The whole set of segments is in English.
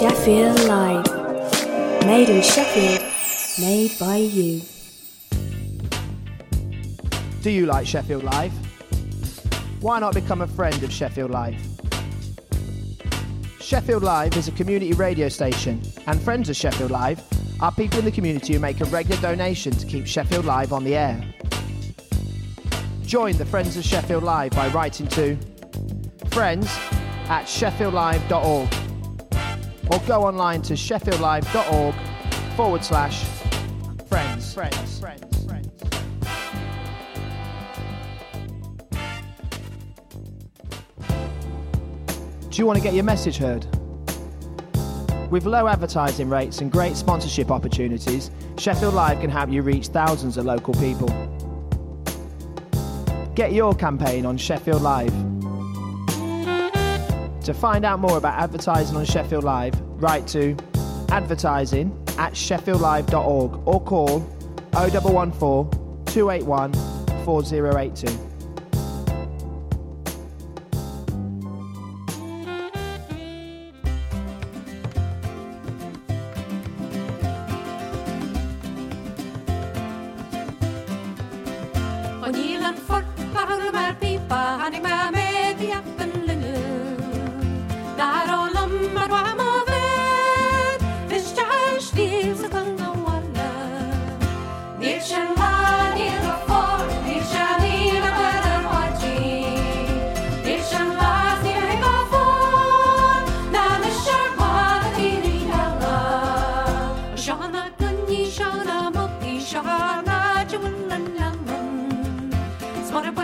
Sheffield Live. Made in Sheffield, made by you. Do you like Sheffield Live? Why not become a friend of Sheffield Live? Sheffield Live is a community radio station, and friends of Sheffield Live are people in the community who make a regular donation to keep Sheffield Live on the air. Join the Friends of Sheffield Live by writing to friends at sheffieldlive.org or go online to sheffieldlive.org forward slash friends. friends, friends, friends. Do you want to get your message heard? With low advertising rates and great sponsorship opportunities, Sheffield Live can help you reach thousands of local people. Get your campaign on Sheffield Live. To find out more about advertising on Sheffield Live, write to advertising at sheffieldlive.org or call 0114 281 4082. Svarar på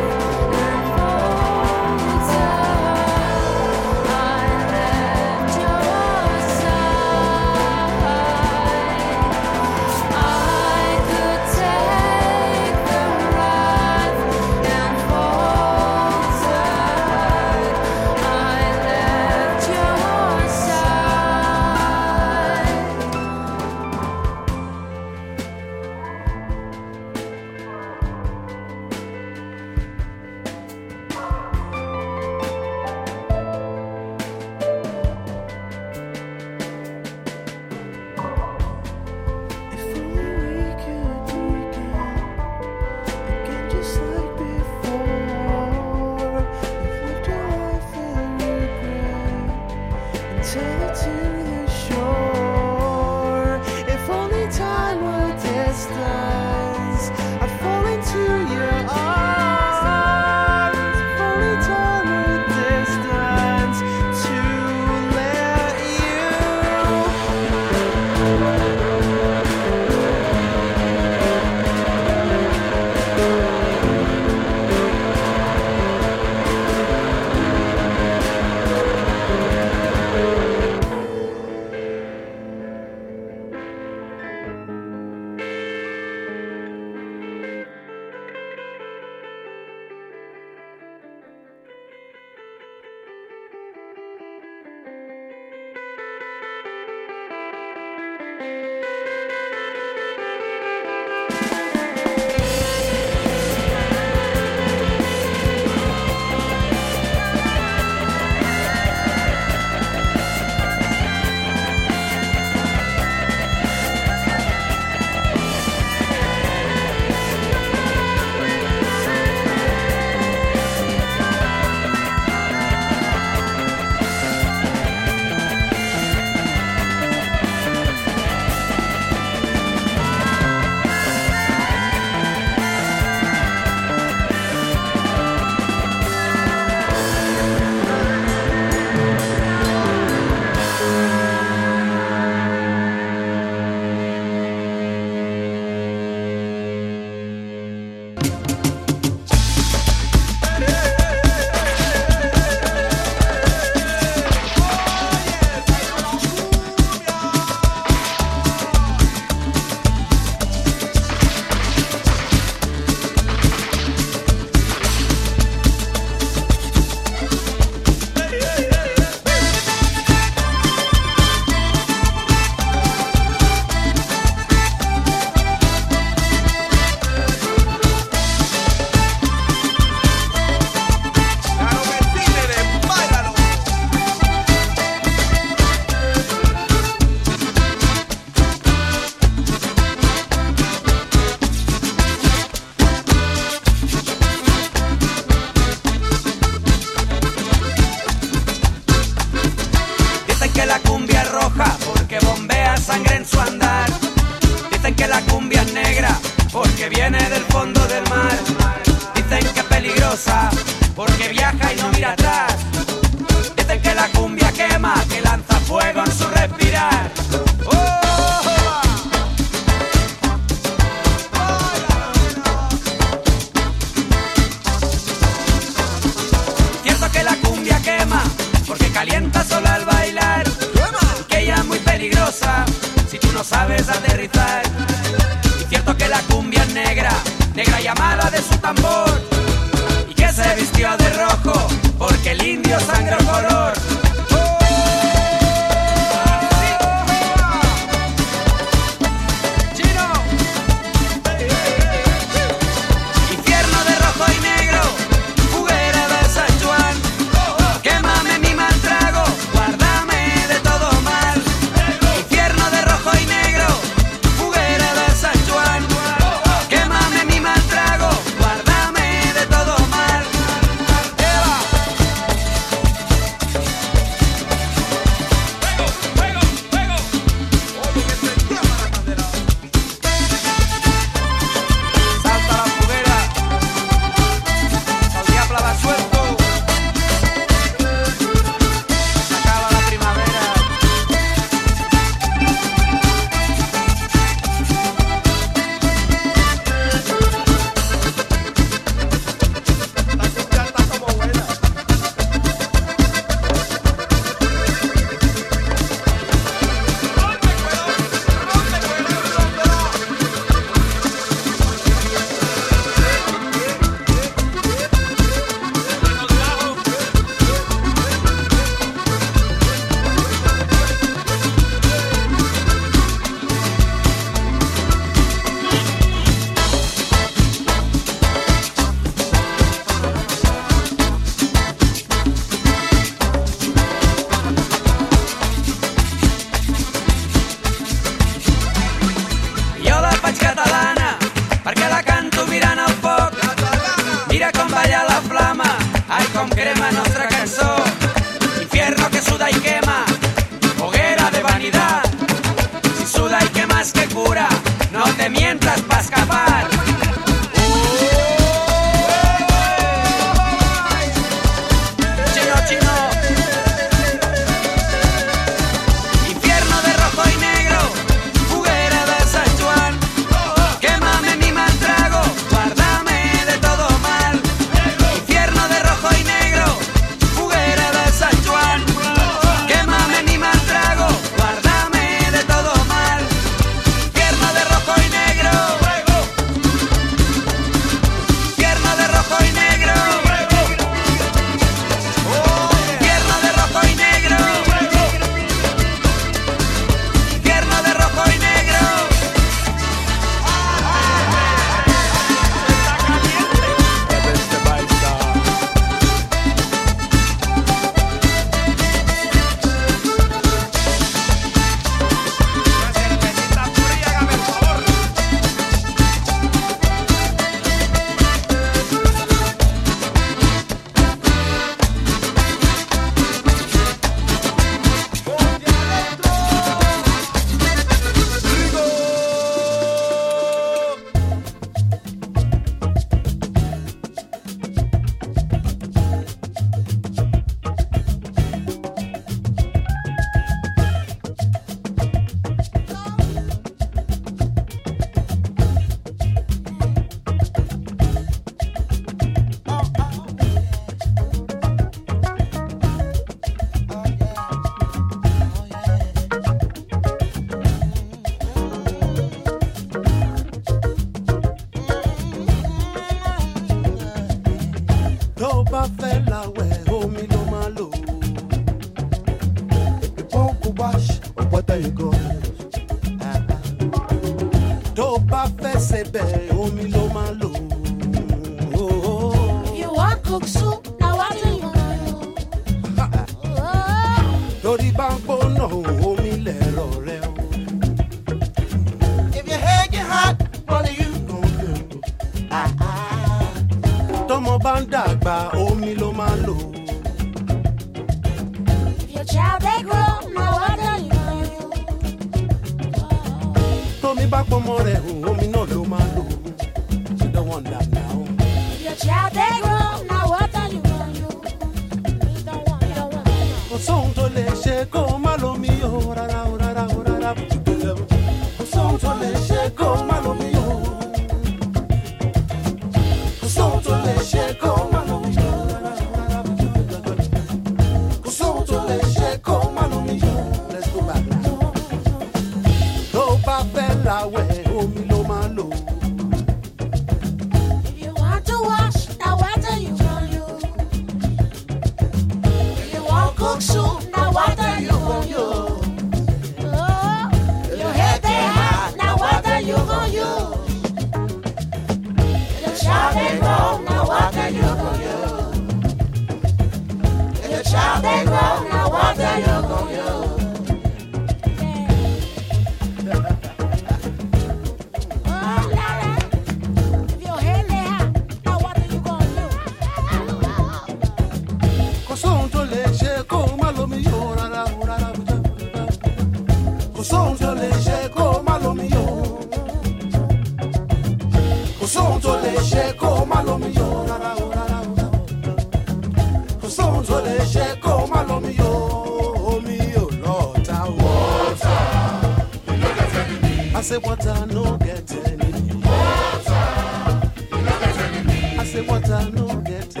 I say water no get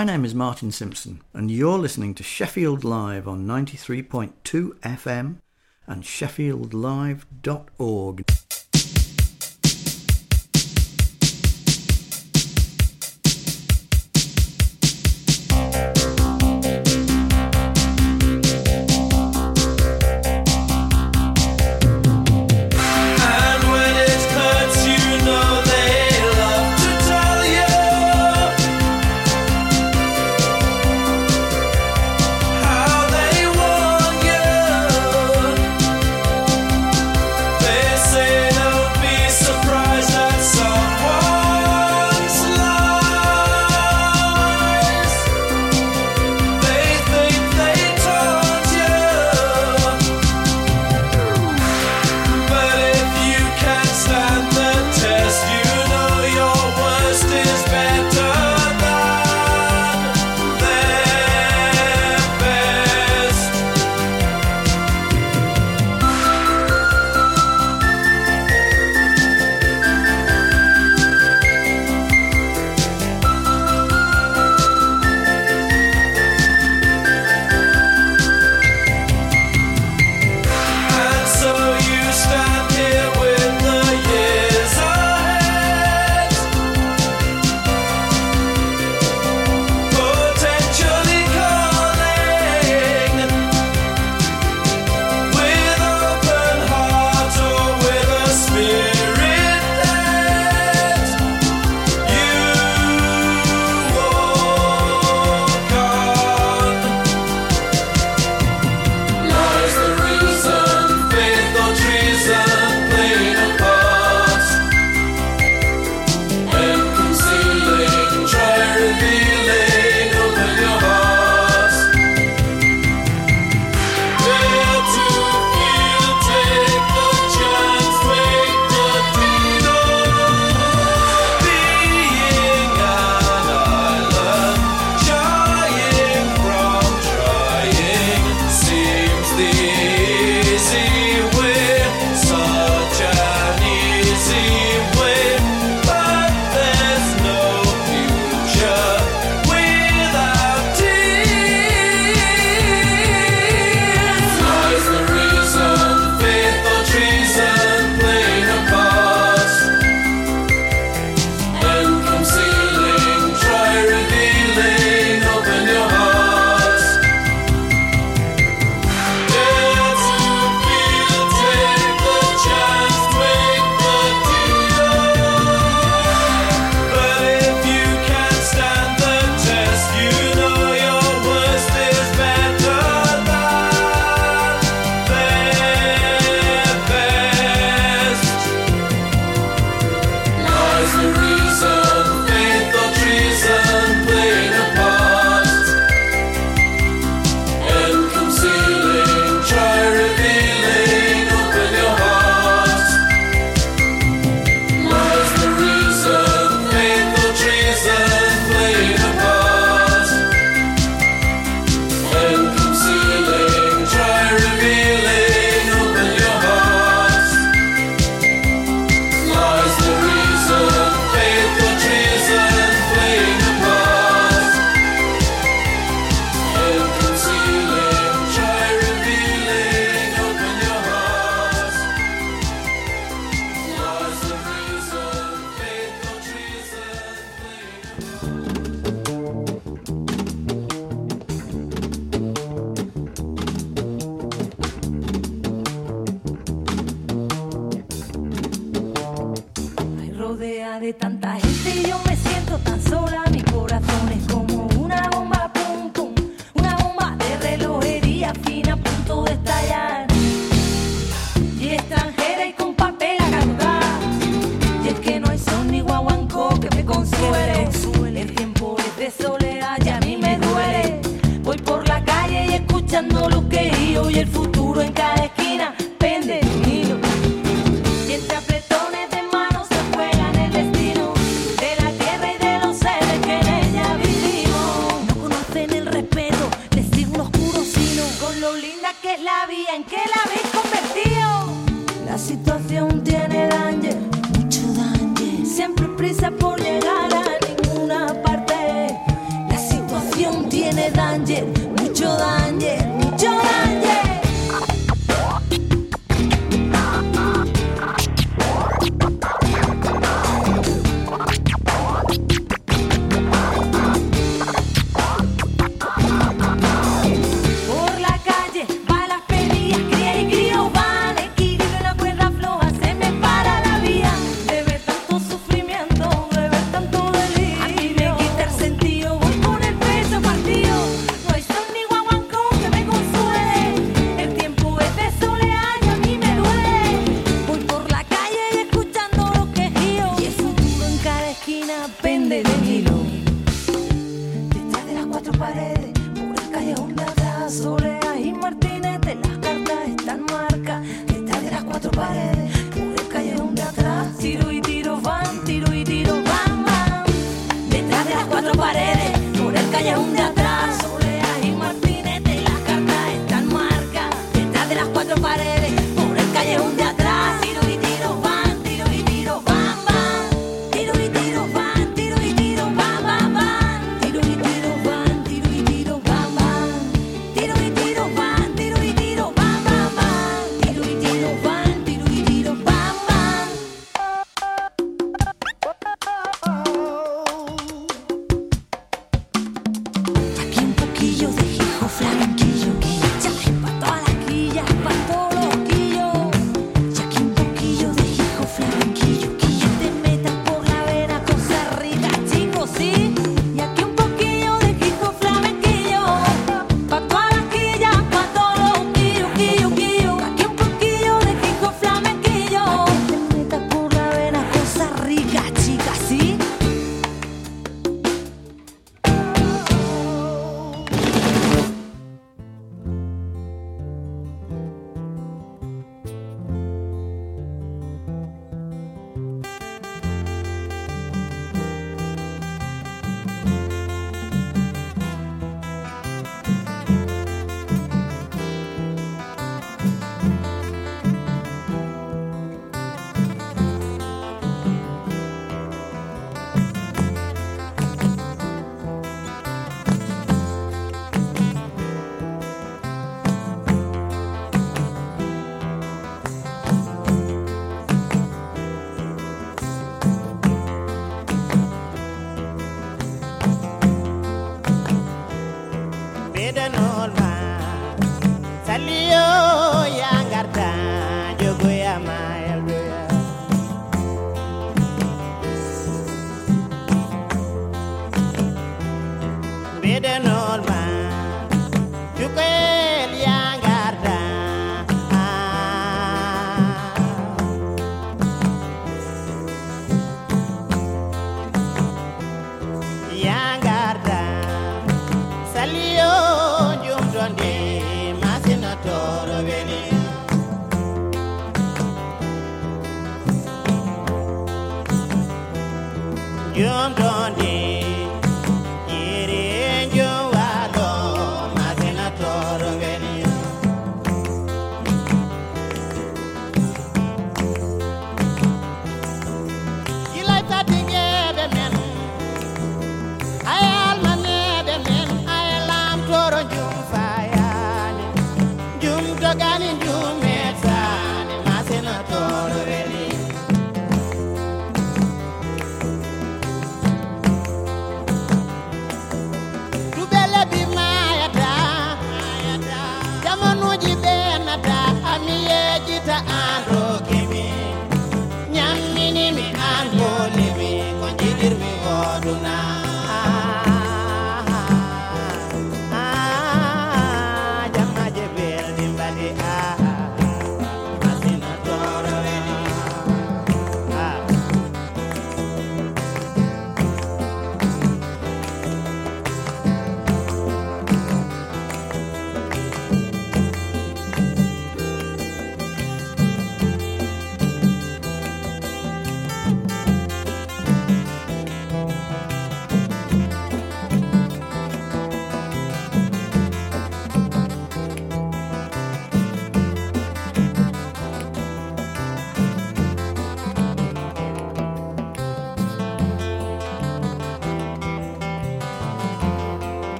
My name is Martin Simpson, and you're listening to Sheffield Live on 93.2 FM and SheffieldLive.org.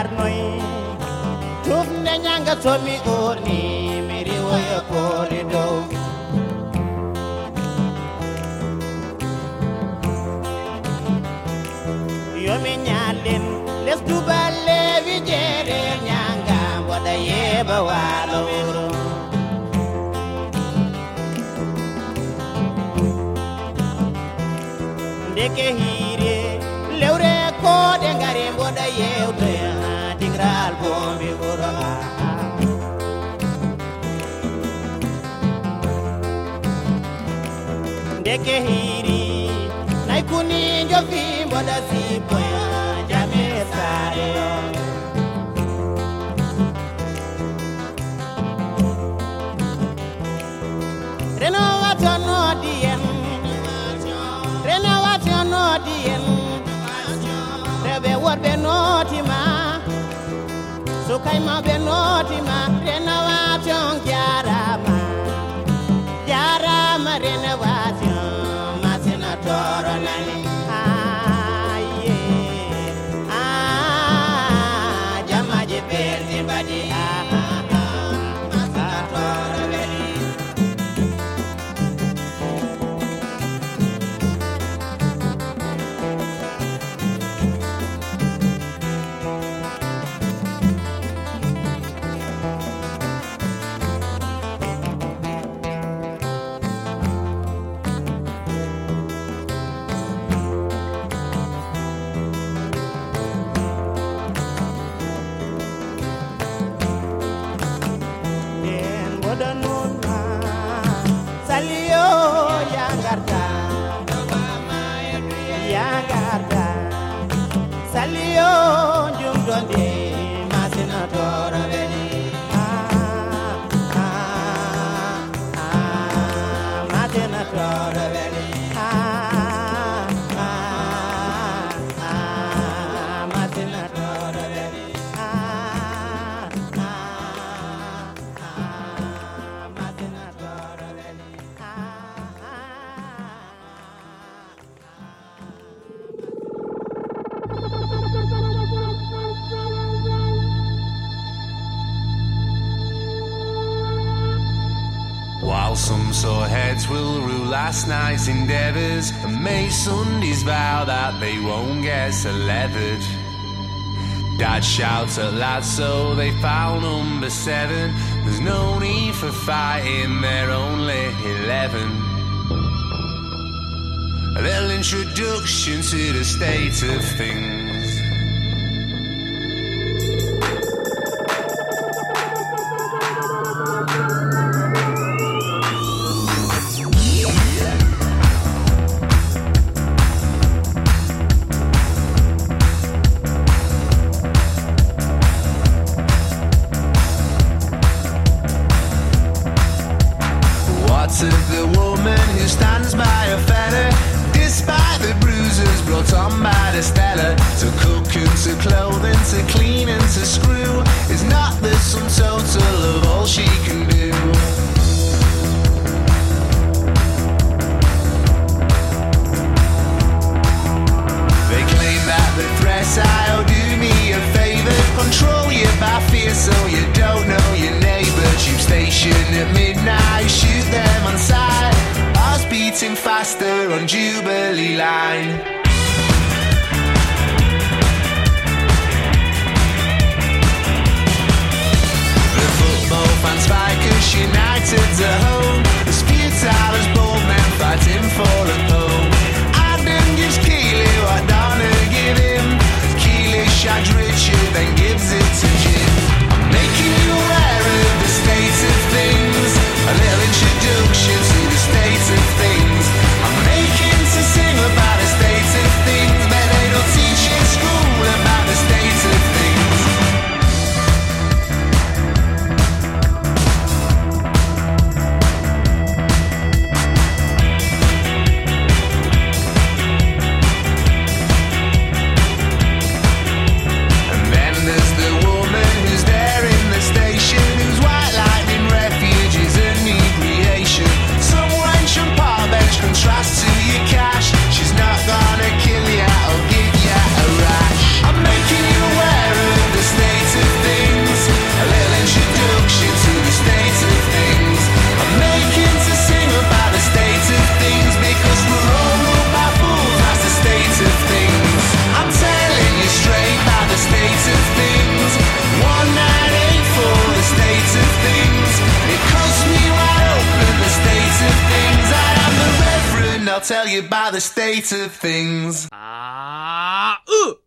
arnoy tuf ne nyanga somi oni kehiri. Naikuninjo fimbo dasipoya jamesayo reno wacho nodien. Reno wacho nodien. Rebe worɓe Please vow that they won't get severed. Dad shouts at lads, so they foul number seven. There's no need for fighting, they're only eleven. A little introduction to the state of things. station at midnight, shoot them on sight. I beating faster on Jubilee Line. The football fans bikers united to home. Disputes out as bold men fighting for a home. Adam gives Keely what Donna give him. Keely shags Richard, then gives it to Jim. A little introduction to the state of things. I'm making to sing about I'll tell you by the state of things. Ah, uh, ooh.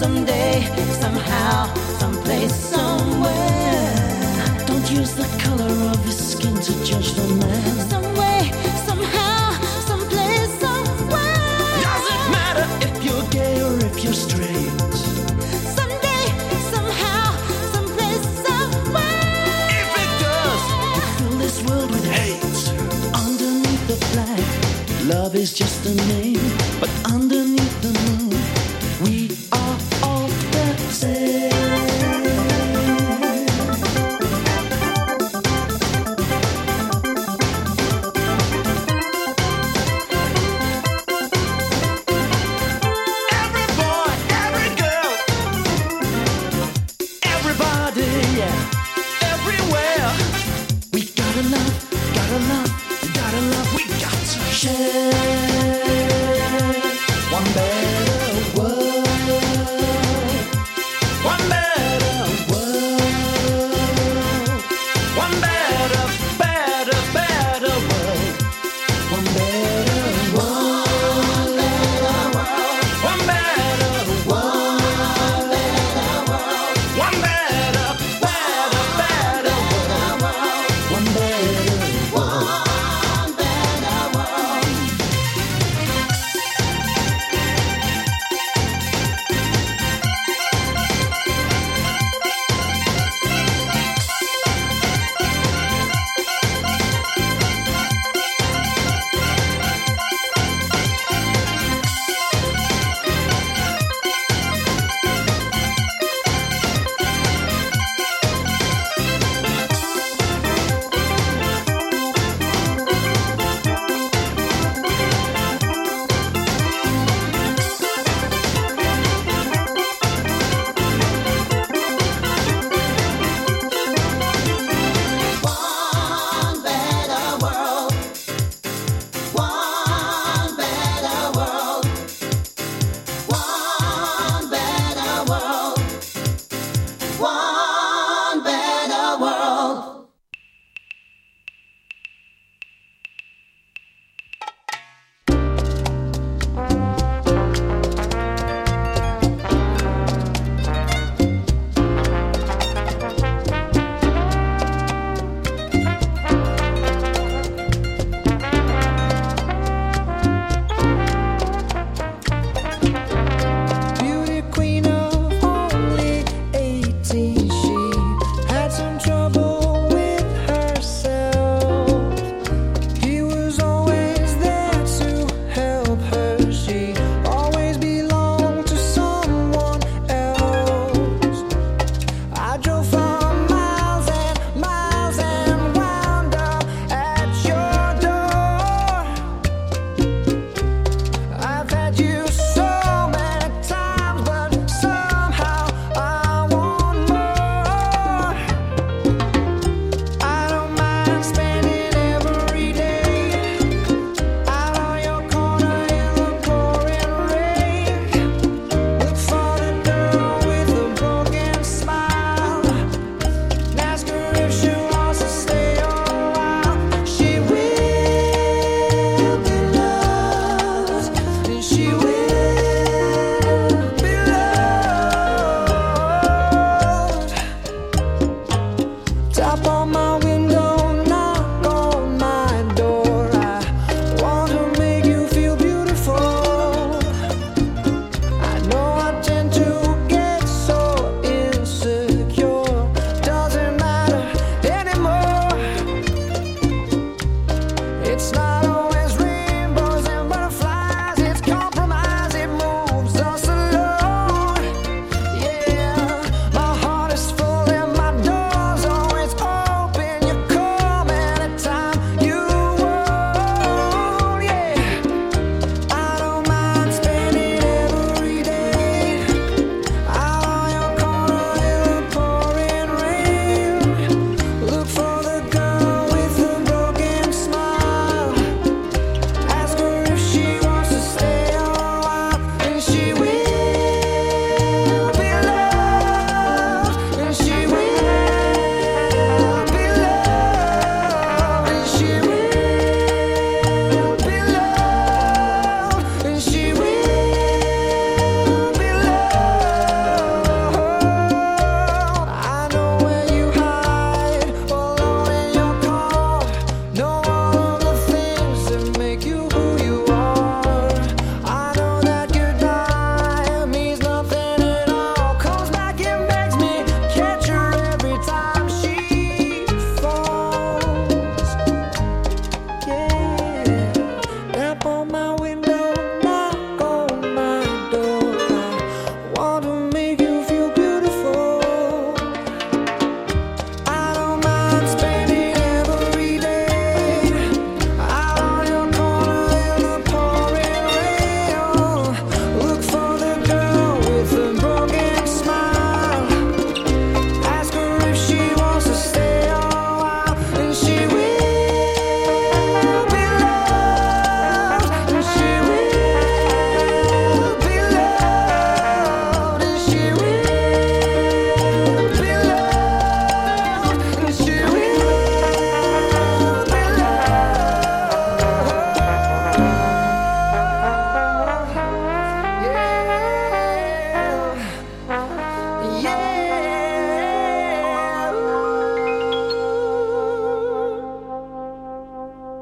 Someday, somehow, someplace, somewhere. Don't use the color of his skin to judge the man. Some way, somehow, someplace, somewhere. Doesn't matter if you're gay or if you're straight. Someday, somehow, someplace, somewhere. If it does, you fill this world with hate. Underneath the flag, love is just a name. But underneath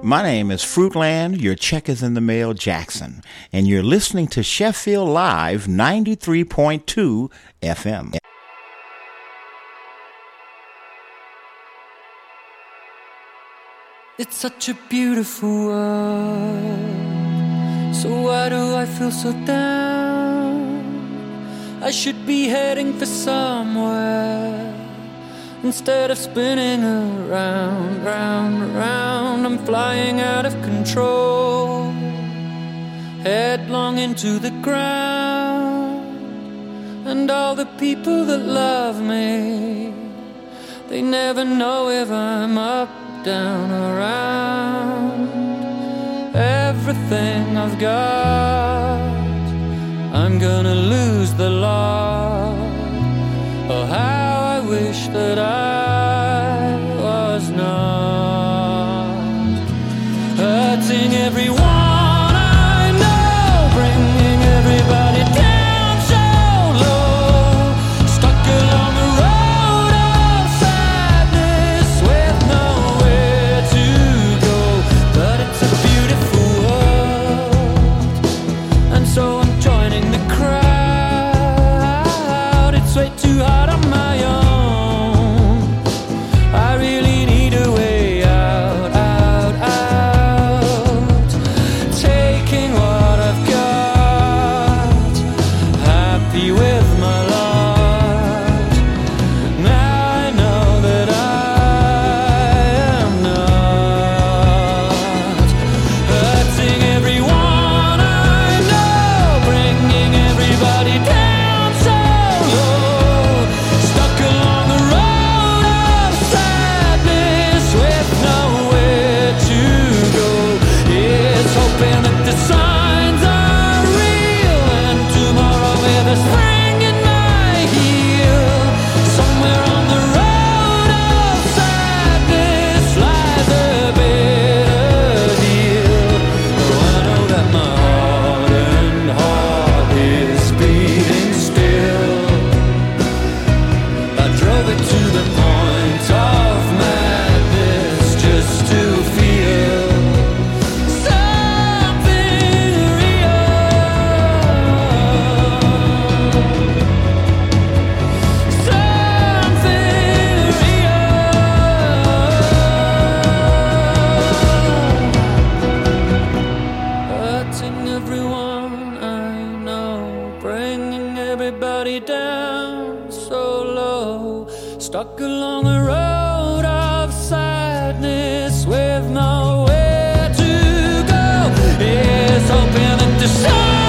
My name is Fruitland. Your check is in the mail, Jackson. And you're listening to Sheffield Live 93.2 FM. It's such a beautiful world. So why do I feel so down? I should be heading for somewhere. Instead of spinning around, round, round, I'm flying out of control. Headlong into the ground. And all the people that love me, they never know if I'm up, down, around. Everything I've got, I'm gonna lose the lot. Oh, that I Stuck along a road of sadness with nowhere to go. It's hoping that the signs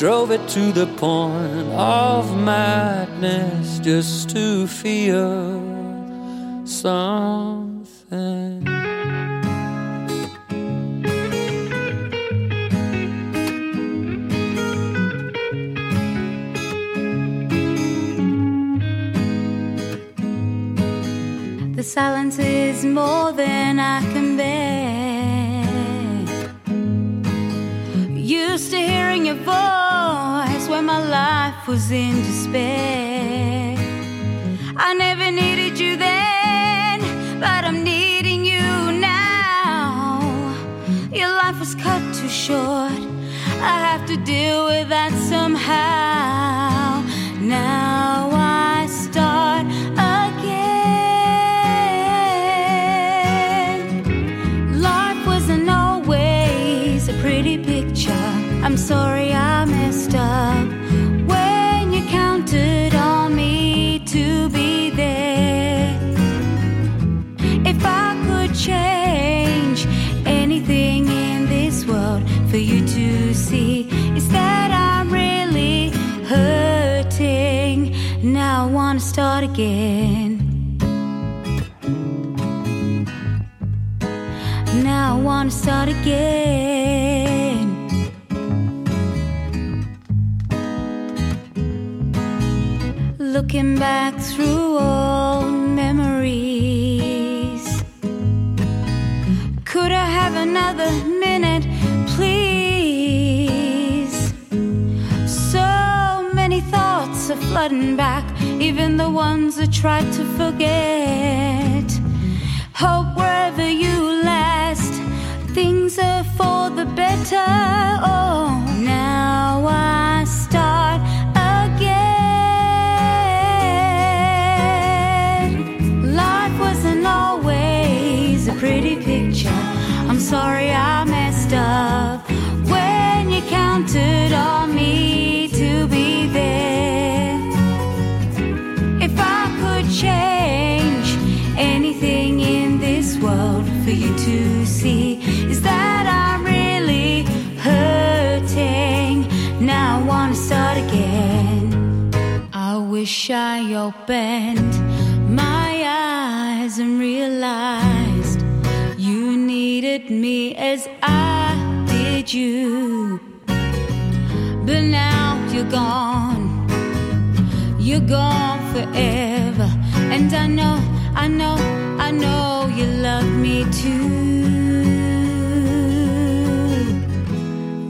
drove it to the point of madness just to feel something. The silence is more than I can bear. Used to hearing your voice my life was in despair. I never needed you then, but I'm needing you now. Your life was cut too short. I have to deal with that somehow. Again. Looking back through old memories. Could I have another minute, please? So many thoughts are flooding back, even the ones I tried to forget. Opened my eyes and realized you needed me as I did you. But now you're gone. You're gone forever. And I know, I know, I know you love me too.